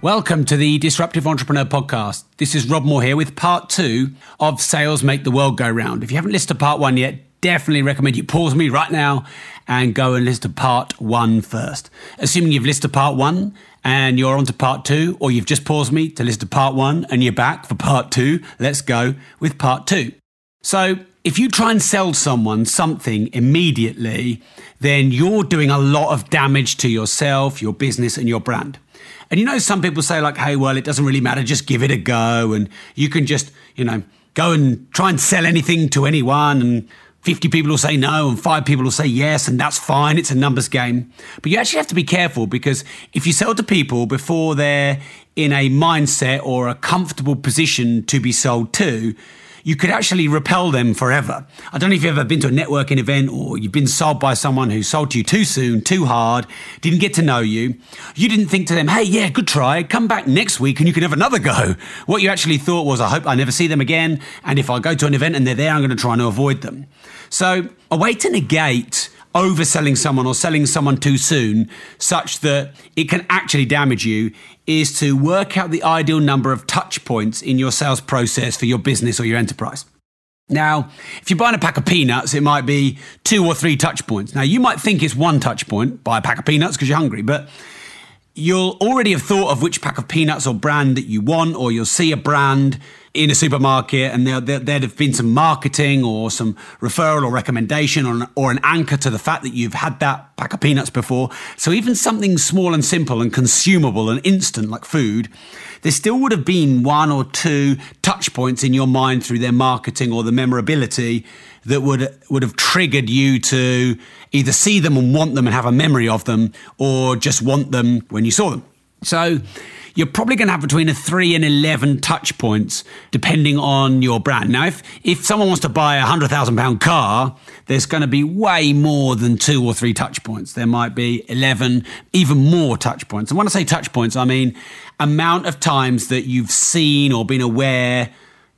Welcome to the Disruptive Entrepreneur Podcast. This is Rob Moore here with part two of Sales Make the World Go Round. If you haven't listened to part one yet, definitely recommend you pause me right now and go and listen to part one first. Assuming you've listened to part one and you're on to part two, or you've just paused me to listen to part one and you're back for part two, let's go with part two. So, if you try and sell someone something immediately, then you're doing a lot of damage to yourself, your business, and your brand. And you know, some people say, like, hey, well, it doesn't really matter, just give it a go. And you can just, you know, go and try and sell anything to anyone. And 50 people will say no, and five people will say yes, and that's fine. It's a numbers game. But you actually have to be careful because if you sell to people before they're in a mindset or a comfortable position to be sold to, you could actually repel them forever. I don't know if you've ever been to a networking event or you've been sold by someone who sold to you too soon, too hard, didn't get to know you. You didn't think to them, hey, yeah, good try, come back next week and you can have another go. What you actually thought was, I hope I never see them again. And if I go to an event and they're there, I'm going to try and avoid them. So a way to negate overselling someone or selling someone too soon such that it can actually damage you is to work out the ideal number of touch points in your sales process for your business or your enterprise. Now, if you're buying a pack of peanuts, it might be two or three touch points. Now, you might think it's one touch point, buy a pack of peanuts because you're hungry, but you'll already have thought of which pack of peanuts or brand that you want, or you'll see a brand in a supermarket and there, there, would have been some marketing or some referral or recommendation or an, or an anchor to the fact that you've had that pack of peanuts before. So even something small and simple and consumable and instant like food, there still would have been one or two touch points in your mind through their marketing or the memorability that would would have triggered you to either see them and want them and have a memory of them or just want them when you saw them. So you're probably going to have between a 3 and 11 touch points depending on your brand. Now, if, if someone wants to buy a £100,000 car, there's going to be way more than two or three touch points. There might be 11, even more touch points. And when I say touch points, I mean amount of times that you've seen or been aware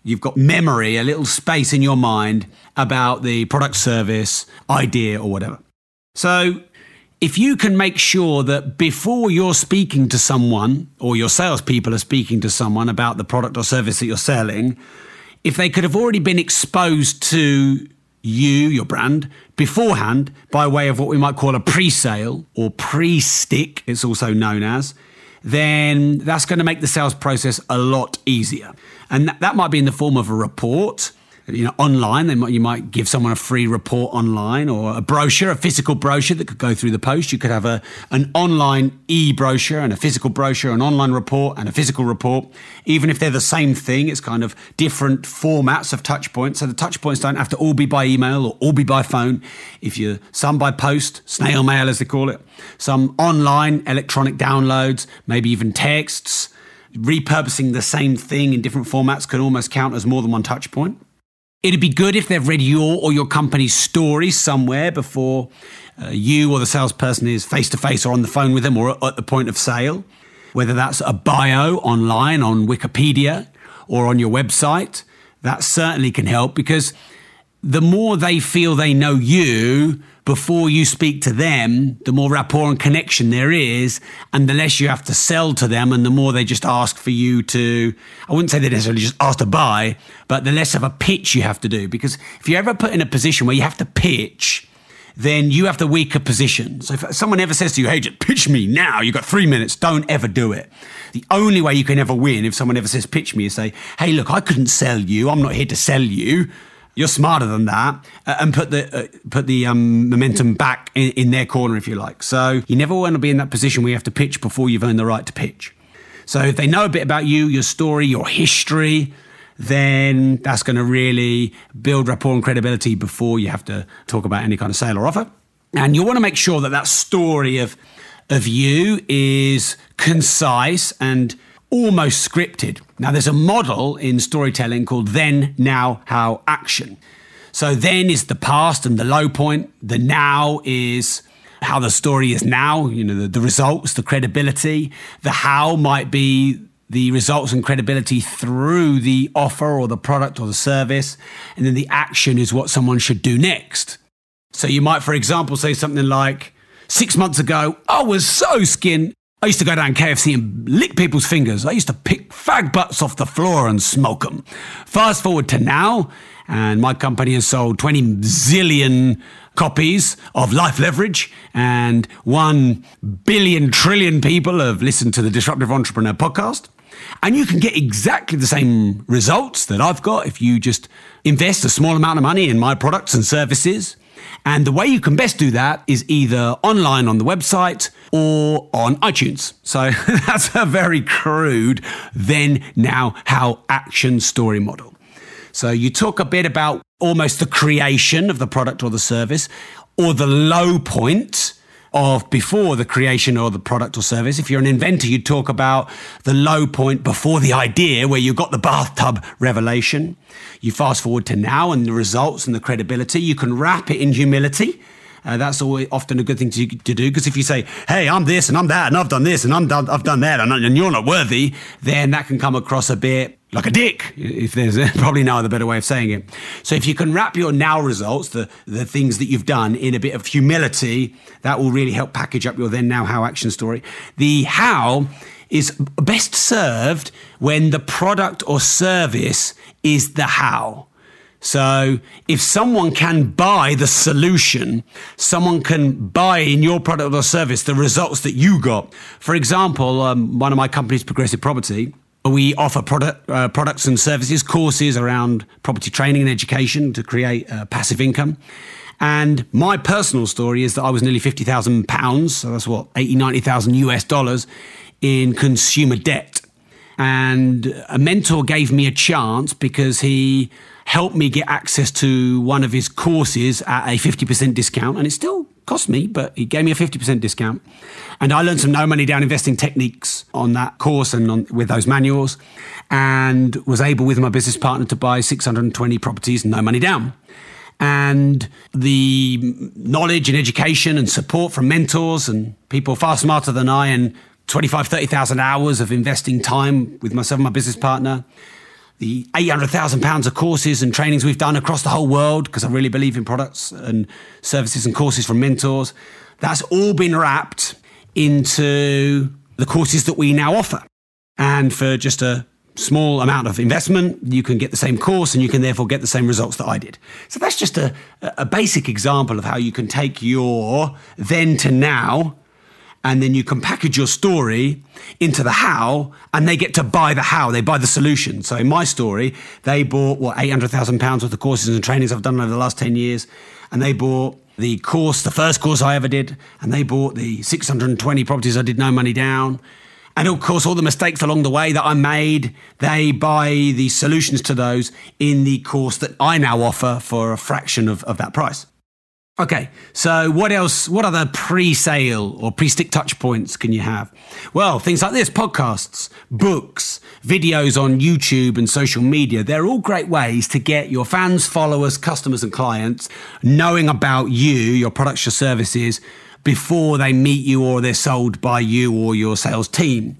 You've got memory, a little space in your mind about the product, service, idea, or whatever. So if you can make sure that before you're speaking to someone or your salespeople are speaking to someone about the product or service that you're selling, if they could have already been exposed to you, your brand, beforehand by way of what we might call a pre sale or pre stick, it's also known as, then that's going to make the sales process a lot easier. And that, that might be in the form of a report you know, online. They might, you might give someone a free report online or a brochure, a physical brochure that could go through the post. You could have a, an online e brochure and a physical brochure, an online report and a physical report. Even if they're the same thing, it's kind of different formats of touch points. So the touch points don't have to all be by email or all be by phone. If you some by post, snail mail as they call it, some online electronic downloads, maybe even texts, repurposing the same thing in different formats could almost count as more than one touch point. It'd be good if they've read your or your company's story somewhere before uh, you or the salesperson is face to face or on the phone with them or at the point of sale. Whether that's a bio online on Wikipedia or on your website, that certainly can help because the more they feel they know you before you speak to them, the more rapport and connection there is, and the less you have to sell to them, and the more they just ask for you to, I wouldn't say they necessarily just ask to buy, but the less of a pitch you have to do. Because if you're ever put in a position where you have to pitch, then you have the weaker position. So if someone ever says to you, hey, just pitch me now, you've got three minutes, don't ever do it. The only way you can ever win if someone ever says pitch me is say, hey, look, I couldn't sell you. I'm not here to sell you. You're smarter than that, uh, and put the uh, put the um, momentum back in, in their corner, if you like. So you never want to be in that position where you have to pitch before you've earned the right to pitch. So if they know a bit about you, your story, your history, then that's going to really build rapport and credibility before you have to talk about any kind of sale or offer. And you want to make sure that that story of of you is concise and almost scripted. Now, there's a model in storytelling called then, now, how, action. So, then is the past and the low point. The now is how the story is now, you know, the, the results, the credibility. The how might be the results and credibility through the offer or the product or the service. And then the action is what someone should do next. So you might, for example, say something like, Six months ago, I was so skinned. I used to go down KFC and lick people's fingers. I used to pick fag butts off the floor and smoke them. Fast forward to now, and my company has sold 20 zillion copies of Life Leverage, and 1 billion trillion people have listened to the Disruptive Entrepreneur podcast. And you can get exactly the same results that I've got if you just invest a small amount of money in my products and services. And the way you can best do that is either online on the website or on iTunes. So that's a very crude then, now, how action story model. So you talk a bit about almost the creation of the product or the service or the low point of before the creation or the product or service. If you're an inventor, you'd talk about the low point before the idea where you got the bathtub revelation. You fast forward to now and the results and the credibility. You can wrap it in humility. Uh, that's always often a good thing to, to do because if you say, "Hey, I'm this and I'm that and I've done this and I'm done, I've done that and, and you're not worthy," then that can come across a bit like a dick, if there's probably no other better way of saying it. So if you can wrap your now results, the, the things that you've done, in a bit of humility, that will really help package up your then, now, how action story. The how is best served when the product or service is the how. So if someone can buy the solution, someone can buy in your product or service the results that you got. For example, um, one of my companies, Progressive Property, we offer product, uh, products and services, courses around property training and education to create uh, passive income. And my personal story is that I was nearly £50,000, so that's what, 80, 90,000 US dollars in consumer debt. And a mentor gave me a chance because he helped me get access to one of his courses at a 50% discount. And it still cost me, but he gave me a 50% discount. And I learned some no money down investing techniques on that course and on, with those manuals, and was able with my business partner to buy 620 properties, no money down. And the knowledge and education and support from mentors and people far smarter than I, and 25, 30,000 hours of investing time with myself and my business partner the 800,000 pounds of courses and trainings we've done across the whole world, because I really believe in products and services and courses from mentors, that's all been wrapped into the courses that we now offer. And for just a small amount of investment, you can get the same course and you can therefore get the same results that I did. So that's just a, a basic example of how you can take your then to now and then you can package your story into the how, and they get to buy the how. They buy the solution. So in my story, they bought what eight hundred thousand pounds worth of courses and trainings I've done over the last ten years, and they bought the course, the first course I ever did, and they bought the six hundred and twenty properties I did no money down. And of course, all the mistakes along the way that I made, they buy the solutions to those in the course that I now offer for a fraction of, of that price. Okay, so what else? What other pre sale or pre stick touch points can you have? Well, things like this podcasts, books, videos on YouTube and social media. They're all great ways to get your fans, followers, customers, and clients knowing about you, your products, your services before they meet you or they're sold by you or your sales team.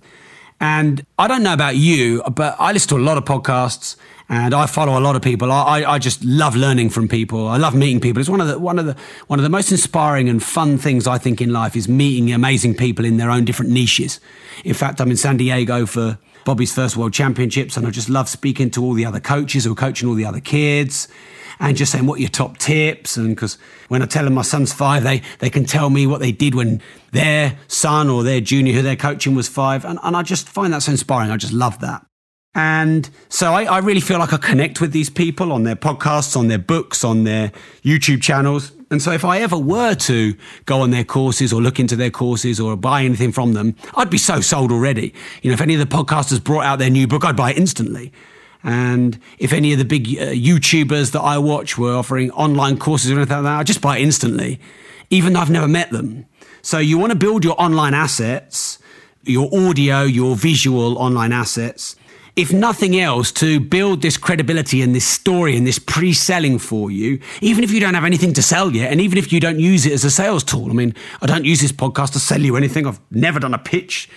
And I don't know about you, but I listen to a lot of podcasts and I follow a lot of people. I, I just love learning from people. I love meeting people. It's one of the one of the one of the most inspiring and fun things I think in life is meeting amazing people in their own different niches. In fact, I'm in San Diego for Bobby's first World Championships, and I just love speaking to all the other coaches who are coaching all the other kids and just saying what are your top tips. And because when I tell them my son's five, they, they can tell me what they did when their son or their junior who they're coaching was five. And, and I just find that so inspiring. I just love that. And so I, I, really feel like I connect with these people on their podcasts, on their books, on their YouTube channels. And so if I ever were to go on their courses or look into their courses or buy anything from them, I'd be so sold already. You know, if any of the podcasters brought out their new book, I'd buy it instantly. And if any of the big uh, YouTubers that I watch were offering online courses or anything like that, I'd just buy it instantly, even though I've never met them. So you want to build your online assets your audio, your visual online assets if nothing else, to build this credibility and this story and this pre selling for you, even if you don't have anything to sell yet, and even if you don't use it as a sales tool. I mean, I don't use this podcast to sell you anything. I've never done a pitch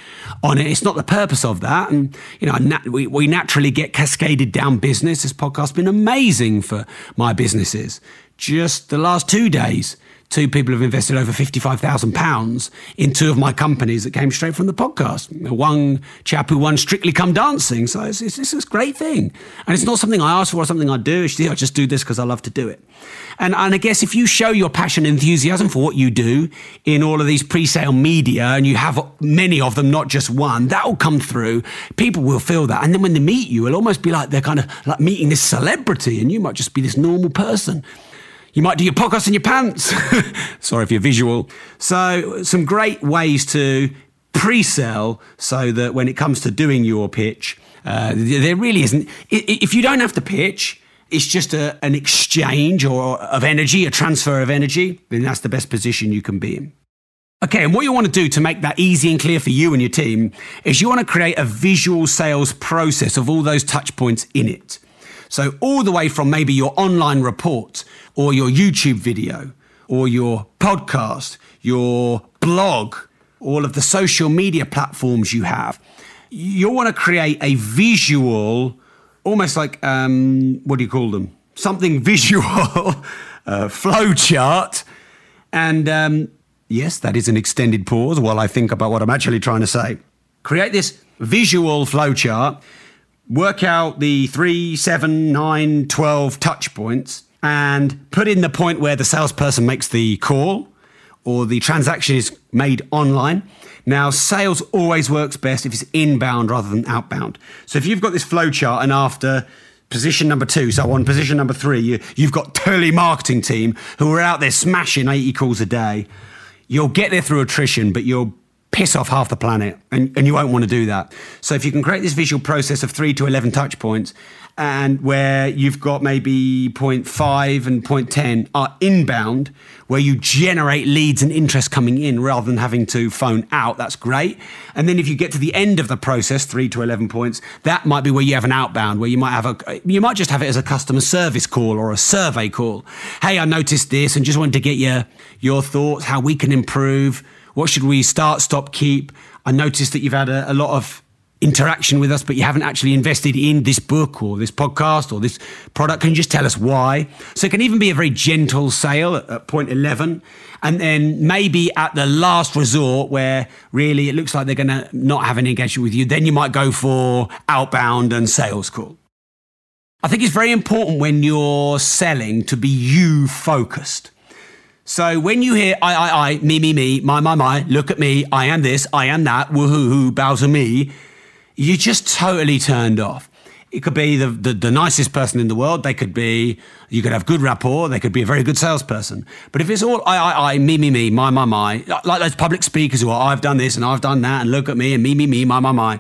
on it. It's not the purpose of that. And, you know, we, we naturally get cascaded down business. This podcast's been amazing for my businesses. Just the last two days, two people have invested over £55,000 in two of my companies that came straight from the podcast. One chap who won Strictly Come Dancing. So it's, it's, it's a great thing. And it's not something I ask for or something I do. It's, I just do this because I love to do it. And, and I guess if you show your passion and enthusiasm for what you do in all of these pre sale media and you have many of them, not just one, that will come through. People will feel that. And then when they meet you, it'll almost be like they're kind of like meeting this celebrity and you might just be this normal person. You might do your podcast in your pants. Sorry if you're visual. So, some great ways to pre sell so that when it comes to doing your pitch, uh, there really isn't. If you don't have to pitch, it's just a, an exchange or of energy, a transfer of energy, then that's the best position you can be in. Okay, and what you want to do to make that easy and clear for you and your team is you want to create a visual sales process of all those touch points in it. So, all the way from maybe your online report or your YouTube video or your podcast, your blog, all of the social media platforms you have, you'll want to create a visual, almost like, um, what do you call them? Something visual, uh, flow chart. And um, yes, that is an extended pause while I think about what I'm actually trying to say. Create this visual flow chart work out the three, seven, nine, 12 touch points and put in the point where the salesperson makes the call or the transaction is made online. Now, sales always works best if it's inbound rather than outbound. So if you've got this flow chart and after position number two, so on position number three, you, you've got telemarketing team who are out there smashing 80 calls a day. You'll get there through attrition, but you'll piss off half the planet and, and you won't want to do that. So if you can create this visual process of three to 11 touch points and where you've got maybe 0.5 and 0.10 are inbound, where you generate leads and interest coming in rather than having to phone out, that's great. And then if you get to the end of the process, three to 11 points, that might be where you have an outbound, where you might have a, you might just have it as a customer service call or a survey call. Hey, I noticed this and just wanted to get your, your thoughts, how we can improve what should we start, stop, keep? I noticed that you've had a, a lot of interaction with us, but you haven't actually invested in this book or this podcast or this product. Can you just tell us why? So it can even be a very gentle sale at, at point 11. And then maybe at the last resort where really it looks like they're going to not have an engagement with you, then you might go for outbound and sales call. I think it's very important when you're selling to be you focused. So when you hear I, I, I, me, me, me, my, my, my, look at me, I am this, I am that, woohoo, hoo, bow to me, you're just totally turned off. It could be the, the, the, nicest person in the world. They could be, you could have good rapport. They could be a very good salesperson. But if it's all I, I, I, me, me, me, my, my, my, like those public speakers who are, I've done this and I've done that and look at me and me, me, me, my, my, my,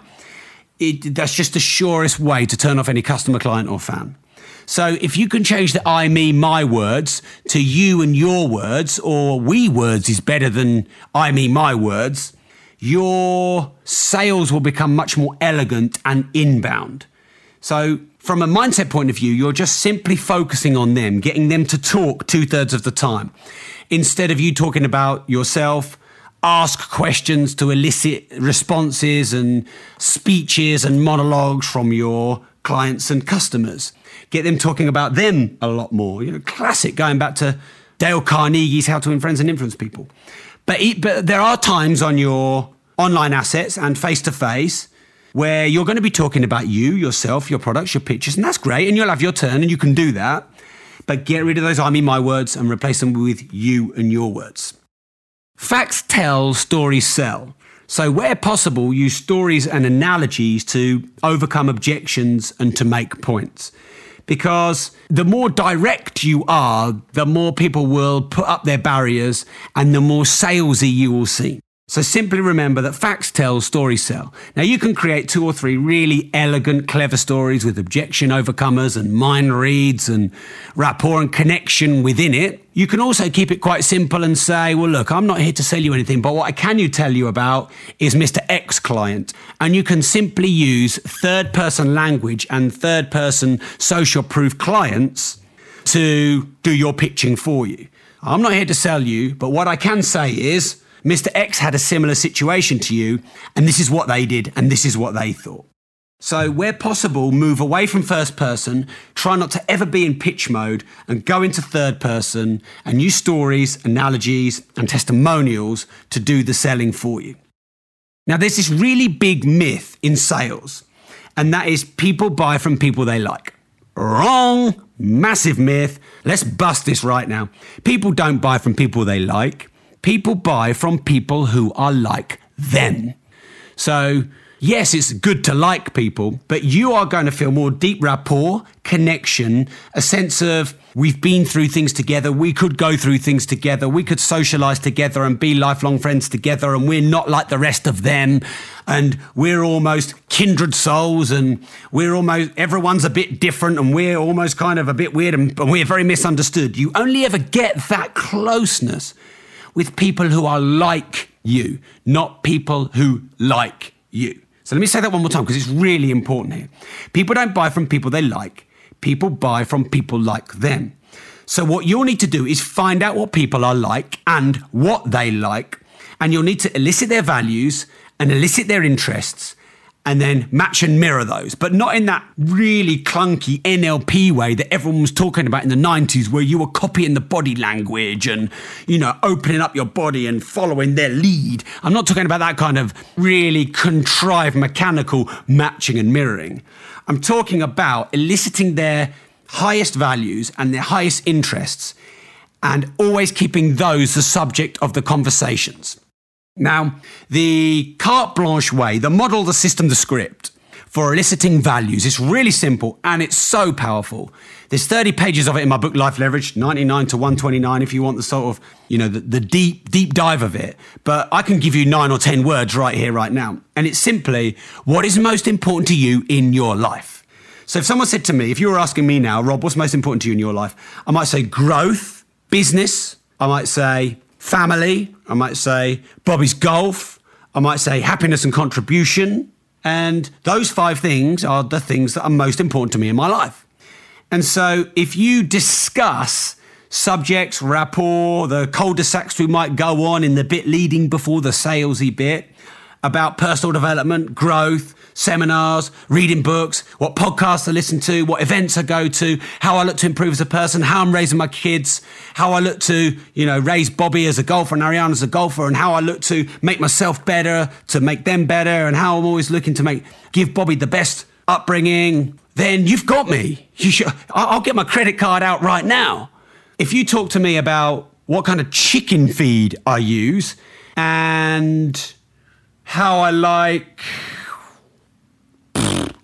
it, that's just the surest way to turn off any customer, client or fan. So if you can change the I, me, my words to you and your words, or we words is better than I, me, my words, your sales will become much more elegant and inbound. So from a mindset point of view, you're just simply focusing on them, getting them to talk two thirds of the time. Instead of you talking about yourself, ask questions to elicit responses and speeches and monologues from your clients and customers get them talking about them a lot more. You know, classic going back to Dale Carnegie's How to Win Friends and Influence People. But, but there are times on your online assets and face to face where you're going to be talking about you, yourself, your products, your pictures, and that's great. And you'll have your turn and you can do that. But get rid of those I mean my words and replace them with you and your words. Facts tell, stories sell. So, where possible, use stories and analogies to overcome objections and to make points because the more direct you are, the more people will put up their barriers and the more salesy you will seem. So simply remember that facts tell, stories sell. Now you can create two or three really elegant, clever stories with objection overcomers and mind reads and rapport and connection within it. You can also keep it quite simple and say, well, look, I'm not here to sell you anything, but what I can you tell you about is Mr. X client. And you can simply use third person language and third person social proof clients to do your pitching for you. I'm not here to sell you, but what I can say is, Mr. X had a similar situation to you, and this is what they did, and this is what they thought. So, where possible, move away from first person, try not to ever be in pitch mode, and go into third person and use stories, analogies, and testimonials to do the selling for you. Now, there's this really big myth in sales, and that is people buy from people they like. Wrong, massive myth. Let's bust this right now. People don't buy from people they like. People buy from people who are like them. So, yes, it's good to like people, but you are going to feel more deep rapport, connection, a sense of we've been through things together, we could go through things together, we could socialize together and be lifelong friends together, and we're not like the rest of them, and we're almost kindred souls, and we're almost everyone's a bit different, and we're almost kind of a bit weird, and, and we're very misunderstood. You only ever get that closeness with people who are like you, not people who like you. So let me say that one more time because it's really important here. People don't buy from people they like, people buy from people like them. So what you'll need to do is find out what people are like and what they like, and you'll need to elicit their values and elicit their interests and then match and mirror those, but not in that really clunky NLP way that everyone was talking about in the 90s, where you were copying the body language and, you know, opening up your body and following their lead. I'm not talking about that kind of really contrived mechanical matching and mirroring. I'm talking about eliciting their highest values and their highest interests and always keeping those the subject of the conversations. Now, the carte blanche way, the model, the system, the script for eliciting values, it's really simple and it's so powerful. There's 30 pages of it in my book, Life Leverage, 99 to 129, if you want the sort of, you know, the, the deep, deep dive of it. But I can give you nine or 10 words right here, right now. And it's simply what is most important to you in your life. So if someone said to me, if you were asking me now, Rob, what's most important to you in your life? I might say growth, business. I might say family. I might say Bobby's golf. I might say happiness and contribution. And those five things are the things that are most important to me in my life. And so if you discuss subjects, rapport, the cul-de-sacs we might go on in the bit leading before the salesy bit about personal development, growth, seminars, reading books, what podcasts I listen to, what events I go to, how I look to improve as a person, how I'm raising my kids, how I look to, you know, raise Bobby as a golfer and Ariana as a golfer, and how I look to make myself better, to make them better, and how I'm always looking to make give Bobby the best upbringing, then you've got me. You should, I'll get my credit card out right now. If you talk to me about what kind of chicken feed I use and how I like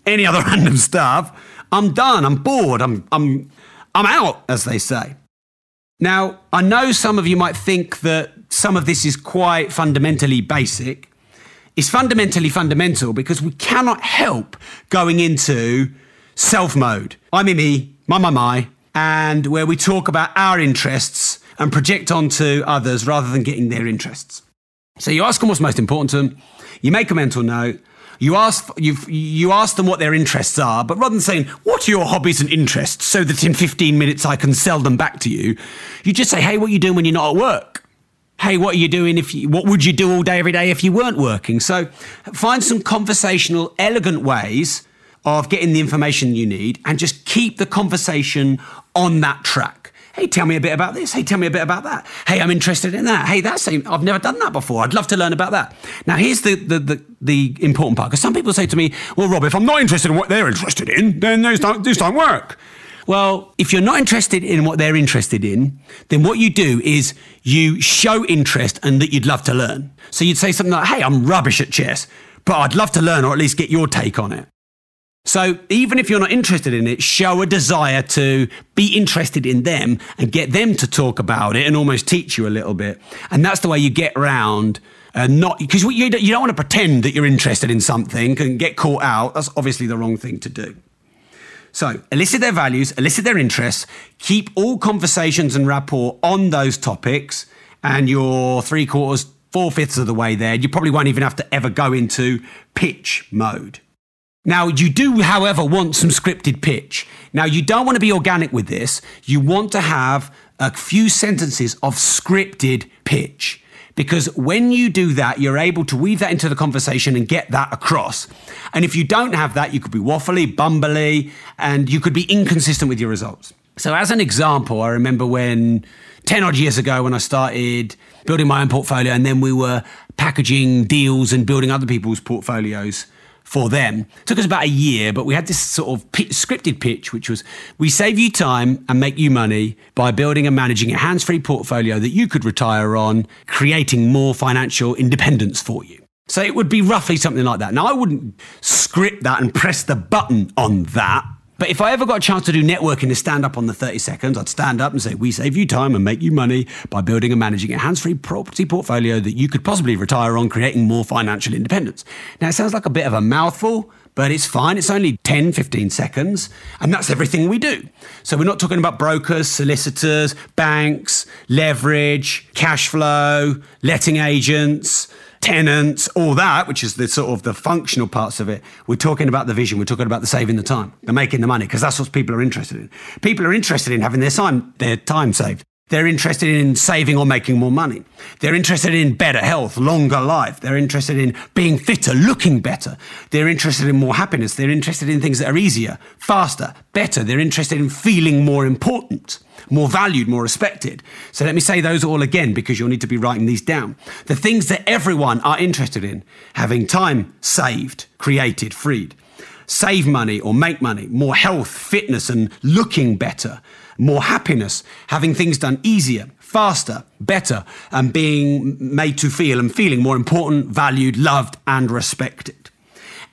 any other random stuff, I'm done. I'm bored. I'm, I'm, I'm out, as they say. Now, I know some of you might think that some of this is quite fundamentally basic. It's fundamentally fundamental because we cannot help going into self mode. I'm me, my, my, my, and where we talk about our interests and project onto others rather than getting their interests. So you ask them what's most important to them, you make a mental note, you ask, you ask them what their interests are, but rather than saying, What are your hobbies and interests, so that in 15 minutes I can sell them back to you, you just say, Hey, what are you doing when you're not at work? Hey, what are you doing if you, what would you do all day, every day if you weren't working? So find some conversational, elegant ways of getting the information you need and just keep the conversation on that track. Hey, tell me a bit about this. Hey, tell me a bit about that. Hey, I'm interested in that. Hey, that's I've never done that before. I'd love to learn about that. Now, here's the the the, the important part because some people say to me, "Well, Rob, if I'm not interested in what they're interested in, then this don't this don't work." Well, if you're not interested in what they're interested in, then what you do is you show interest and that you'd love to learn. So you'd say something like, "Hey, I'm rubbish at chess, but I'd love to learn or at least get your take on it." So even if you're not interested in it, show a desire to be interested in them and get them to talk about it and almost teach you a little bit. And that's the way you get around and not because you, you don't want to pretend that you're interested in something and get caught out. That's obviously the wrong thing to do. So, elicit their values, elicit their interests, keep all conversations and rapport on those topics, and you're three quarters, four fifths of the way there. You probably won't even have to ever go into pitch mode. Now, you do, however, want some scripted pitch. Now, you don't want to be organic with this. You want to have a few sentences of scripted pitch. Because when you do that, you're able to weave that into the conversation and get that across. And if you don't have that, you could be waffly, bumbly, and you could be inconsistent with your results. So, as an example, I remember when 10 odd years ago, when I started building my own portfolio, and then we were packaging deals and building other people's portfolios for them. It took us about a year, but we had this sort of scripted pitch, which was we save you time and make you money by building and managing a hands free portfolio that you could retire on, creating more financial independence for you. So it would be roughly something like that. Now, I wouldn't script that and press the button on that but if I ever got a chance to do networking to stand up on the 30 seconds, I'd stand up and say, We save you time and make you money by building and managing a hands free property portfolio that you could possibly retire on, creating more financial independence. Now, it sounds like a bit of a mouthful, but it's fine. It's only 10, 15 seconds, and that's everything we do. So we're not talking about brokers, solicitors, banks, leverage, cash flow, letting agents tenants, all that, which is the sort of the functional parts of it. We're talking about the vision. We're talking about the saving the time, the making the money, because that's what people are interested in. People are interested in having their time, their time saved. They're interested in saving or making more money. They're interested in better health, longer life. They're interested in being fitter, looking better. They're interested in more happiness. They're interested in things that are easier, faster, better. They're interested in feeling more important, more valued, more respected. So let me say those all again because you'll need to be writing these down. The things that everyone are interested in having time saved, created, freed. Save money or make money, more health, fitness, and looking better more happiness, having things done easier, faster, better, and being made to feel and feeling more important, valued, loved, and respected.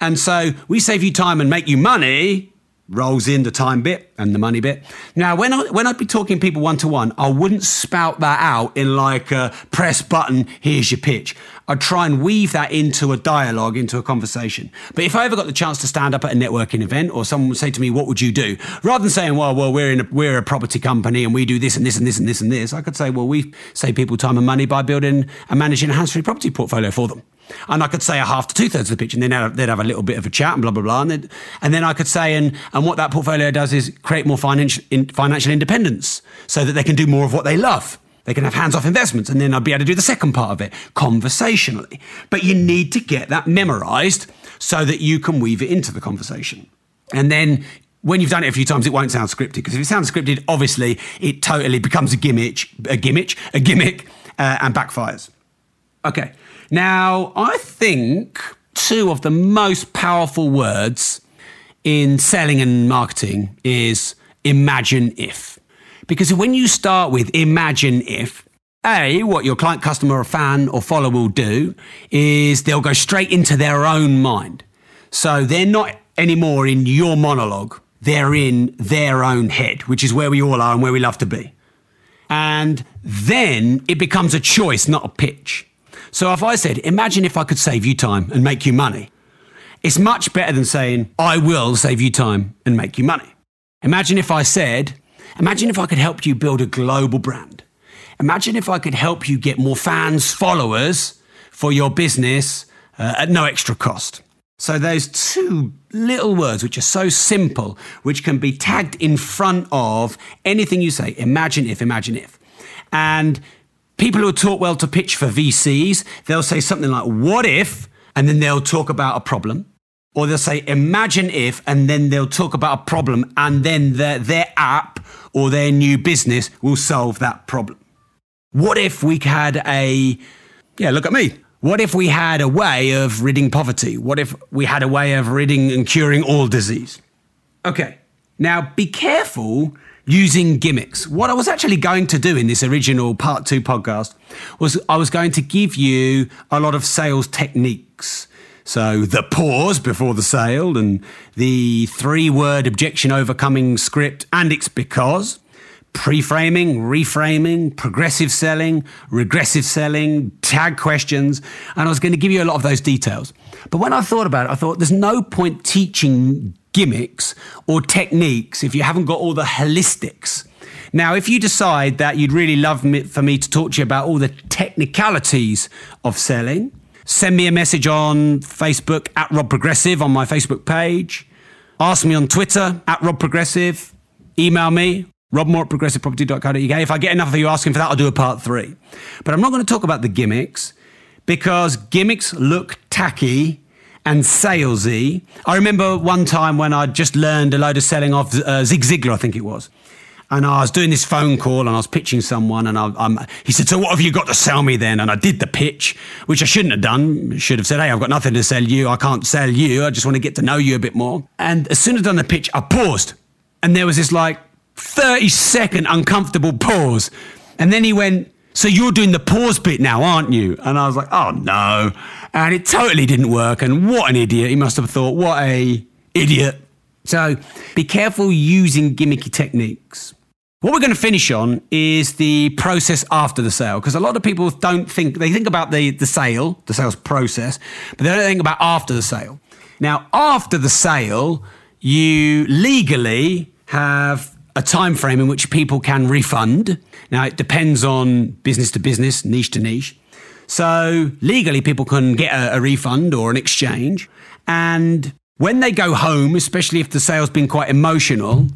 And so we save you time and make you money rolls in the time bit and the money bit. Now, when I when I'd be talking people one to one, I wouldn't spout that out in like a press button. Here's your pitch. I'd try and weave that into a dialogue, into a conversation. But if I ever got the chance to stand up at a networking event, or someone would say to me, "What would you do?" rather than saying, "Well, well, we're in a, we're a property company and we do this and this and this and this and this," I could say, "Well, we save people time and money by building and managing a hands-free property portfolio for them." And I could say a half to two thirds of the pitch, and then they'd have a little bit of a chat and blah blah blah, and then, and then I could say, and and what that portfolio does is create more financial in, financial independence, so that they can do more of what they love. They can have hands off investments, and then I'd be able to do the second part of it conversationally. But you need to get that memorized so that you can weave it into the conversation, and then. When you've done it a few times, it won't sound scripted because if it sounds scripted, obviously it totally becomes a gimmick, a gimmick, a gimmick, uh, and backfires. Okay, now, I think two of the most powerful words in selling and marketing is imagine if. Because when you start with imagine if, A, what your client, customer, or fan or follower will do is they'll go straight into their own mind. So they're not anymore in your monologue, they're in their own head, which is where we all are and where we love to be. And then it becomes a choice, not a pitch. So if I said, imagine if I could save you time and make you money, it's much better than saying, I will save you time and make you money. Imagine if I said, imagine if I could help you build a global brand. Imagine if I could help you get more fans, followers for your business uh, at no extra cost. So those two little words, which are so simple, which can be tagged in front of anything you say. Imagine if, imagine if. And people who are taught well to pitch for VCs, they'll say something like, What if? And then they'll talk about a problem. Or they'll say, Imagine if, and then they'll talk about a problem, and then their, their app or their new business will solve that problem. What if we had a, yeah, look at me. What if we had a way of ridding poverty? What if we had a way of ridding and curing all disease? Okay, now be careful using gimmicks. What I was actually going to do in this original part two podcast was I was going to give you a lot of sales techniques. So the pause before the sale and the three word objection overcoming script, and it's because pre-framing, reframing, progressive selling, regressive selling, tag questions, and I was going to give you a lot of those details. But when I thought about it, I thought there's no point teaching gimmicks or techniques if you haven't got all the holistics. Now, if you decide that you'd really love me, for me to talk to you about all the technicalities of selling, send me a message on Facebook at Rob Progressive on my Facebook page. Ask me on Twitter at Rob Progressive. Email me, robmoore at progressiveproperty.co.uk. If I get enough of you asking for that, I'll do a part three. But I'm not going to talk about the gimmicks because gimmicks look tacky and salesy. I remember one time when I just learned a load of selling off uh, Zig Ziglar, I think it was. And I was doing this phone call and I was pitching someone and I, I'm, he said, so what have you got to sell me then? And I did the pitch, which I shouldn't have done. Should have said, hey, I've got nothing to sell you. I can't sell you. I just want to get to know you a bit more. And as soon as I'd done the pitch, I paused. And there was this like 30 second uncomfortable pause. And then he went, so you're doing the pause bit now, aren't you? And I was like, oh no. And it totally didn't work. And what an idiot. He must have thought, what a idiot. So be careful using gimmicky techniques. What we're going to finish on is the process after the sale, because a lot of people don't think, they think about the, the sale, the sales process, but they don't think about after the sale. Now, after the sale, you legally have a time frame in which people can refund. Now, it depends on business to business, niche to niche. So, legally, people can get a, a refund or an exchange. And when they go home, especially if the sale's been quite emotional,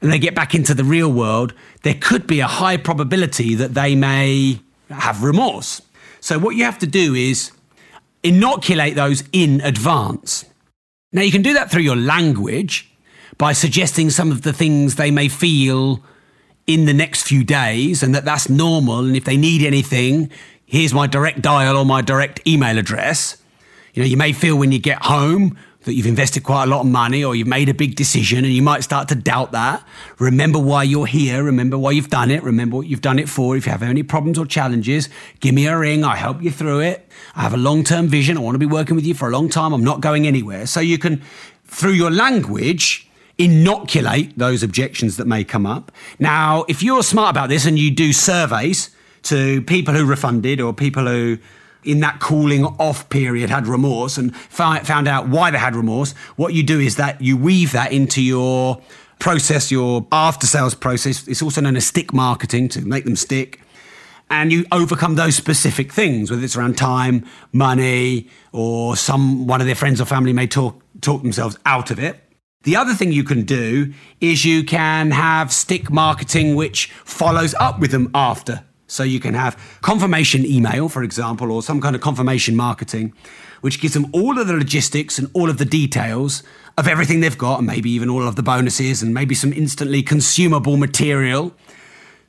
and they get back into the real world, there could be a high probability that they may have remorse. So, what you have to do is inoculate those in advance. Now, you can do that through your language by suggesting some of the things they may feel in the next few days and that that's normal. And if they need anything, here's my direct dial or my direct email address. You know, you may feel when you get home that you've invested quite a lot of money or you've made a big decision and you might start to doubt that. Remember why you're here. Remember why you've done it. Remember what you've done it for. If you have any problems or challenges, give me a ring. I help you through it. I have a long term vision. I want to be working with you for a long time. I'm not going anywhere. So you can, through your language, inoculate those objections that may come up. Now, if you're smart about this and you do surveys to people who refunded or people who in that cooling off period had remorse and found out why they had remorse, what you do is that you weave that into your process, your after sales process. It's also known as stick marketing to make them stick. And you overcome those specific things, whether it's around time, money, or some one of their friends or family may talk talk themselves out of it. The other thing you can do is you can have stick marketing which follows up with them after so you can have confirmation email, for example, or some kind of confirmation marketing, which gives them all of the logistics and all of the details of everything they've got, and maybe even all of the bonuses and maybe some instantly consumable material.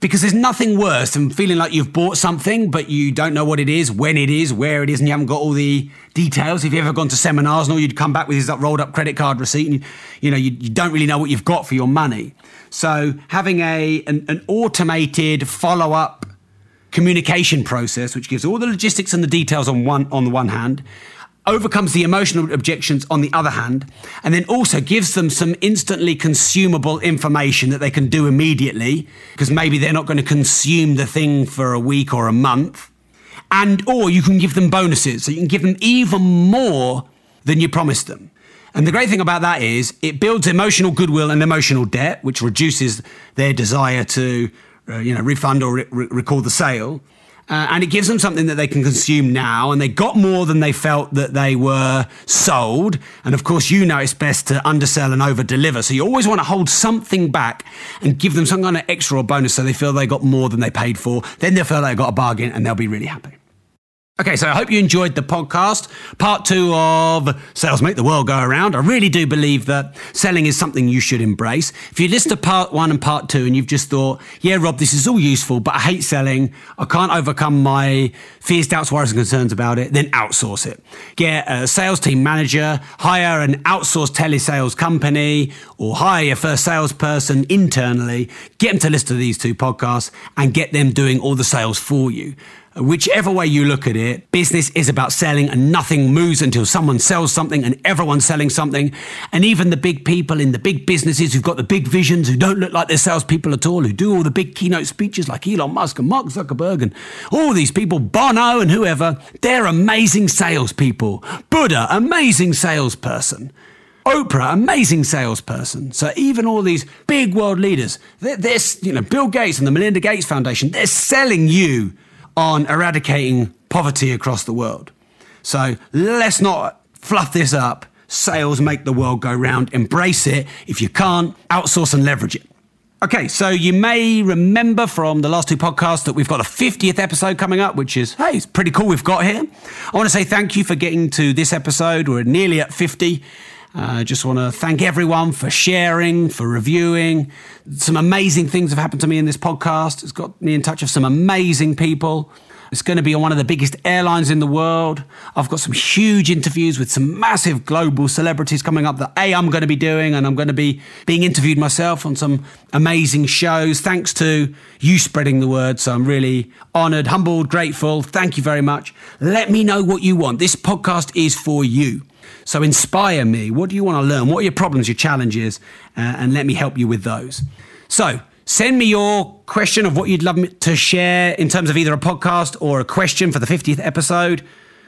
Because there's nothing worse than feeling like you've bought something, but you don't know what it is, when it is, where it is, and you haven't got all the details. If you've ever gone to seminars and all you'd come back with is that rolled up credit card receipt, and you, know you, you, don't really know what you've got for your money. So having a an, an automated follow up communication process, which gives all the logistics and the details on one on the one hand, overcomes the emotional objections on the other hand, and then also gives them some instantly consumable information that they can do immediately, because maybe they're not going to consume the thing for a week or a month. And or you can give them bonuses, so you can give them even more than you promised them. And the great thing about that is it builds emotional goodwill and emotional debt, which reduces their desire to you know, refund or re- record the sale. Uh, and it gives them something that they can consume now. And they got more than they felt that they were sold. And of course, you know it's best to undersell and over deliver. So you always want to hold something back and give them some kind of extra or bonus so they feel they got more than they paid for. Then they'll feel they got a bargain and they'll be really happy. Okay, so I hope you enjoyed the podcast, part two of Sales Make the World Go Around. I really do believe that selling is something you should embrace. If you listen to part one and part two and you've just thought, yeah, Rob, this is all useful, but I hate selling, I can't overcome my fears, doubts, worries, and concerns about it, then outsource it. Get a sales team manager, hire an outsourced telesales company, or hire your first salesperson internally, get them to listen to these two podcasts, and get them doing all the sales for you. Whichever way you look at it, business is about selling and nothing moves until someone sells something and everyone's selling something. And even the big people in the big businesses who've got the big visions, who don't look like they're salespeople at all, who do all the big keynote speeches like Elon Musk and Mark Zuckerberg and all these people, Bono and whoever, they're amazing salespeople. Buddha, amazing salesperson. Oprah, amazing salesperson. So even all these big world leaders, this, you know, Bill Gates and the Melinda Gates Foundation, they're selling you on eradicating poverty across the world. So let's not fluff this up. Sales make the world go round. Embrace it. If you can't, outsource and leverage it. Okay, so you may remember from the last two podcasts that we've got a 50th episode coming up, which is, hey, it's pretty cool we've got here. I want to say thank you for getting to this episode. We're nearly at 50. I uh, just want to thank everyone for sharing, for reviewing. Some amazing things have happened to me in this podcast. It's got me in touch with some amazing people. It's going to be on one of the biggest airlines in the world. I've got some huge interviews with some massive global celebrities coming up that A, I'm going to be doing, and I'm going to be being interviewed myself on some amazing shows. Thanks to you spreading the word. So I'm really honored, humbled, grateful. Thank you very much. Let me know what you want. This podcast is for you. So inspire me. What do you want to learn? What are your problems, your challenges? Uh, and let me help you with those. So send me your question of what you'd love me to share in terms of either a podcast or a question for the 50th episode.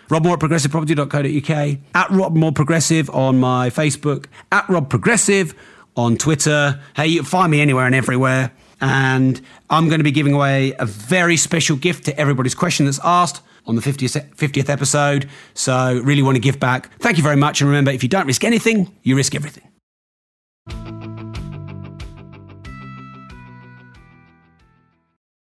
Rob Moore at progressiveproperty.co.uk, at Rob Moore Progressive on my Facebook, at Rob Progressive on Twitter. Hey, you can find me anywhere and everywhere. And I'm going to be giving away a very special gift to everybody's question that's asked on the 50th, 50th episode. So, really want to give back. Thank you very much. And remember, if you don't risk anything, you risk everything.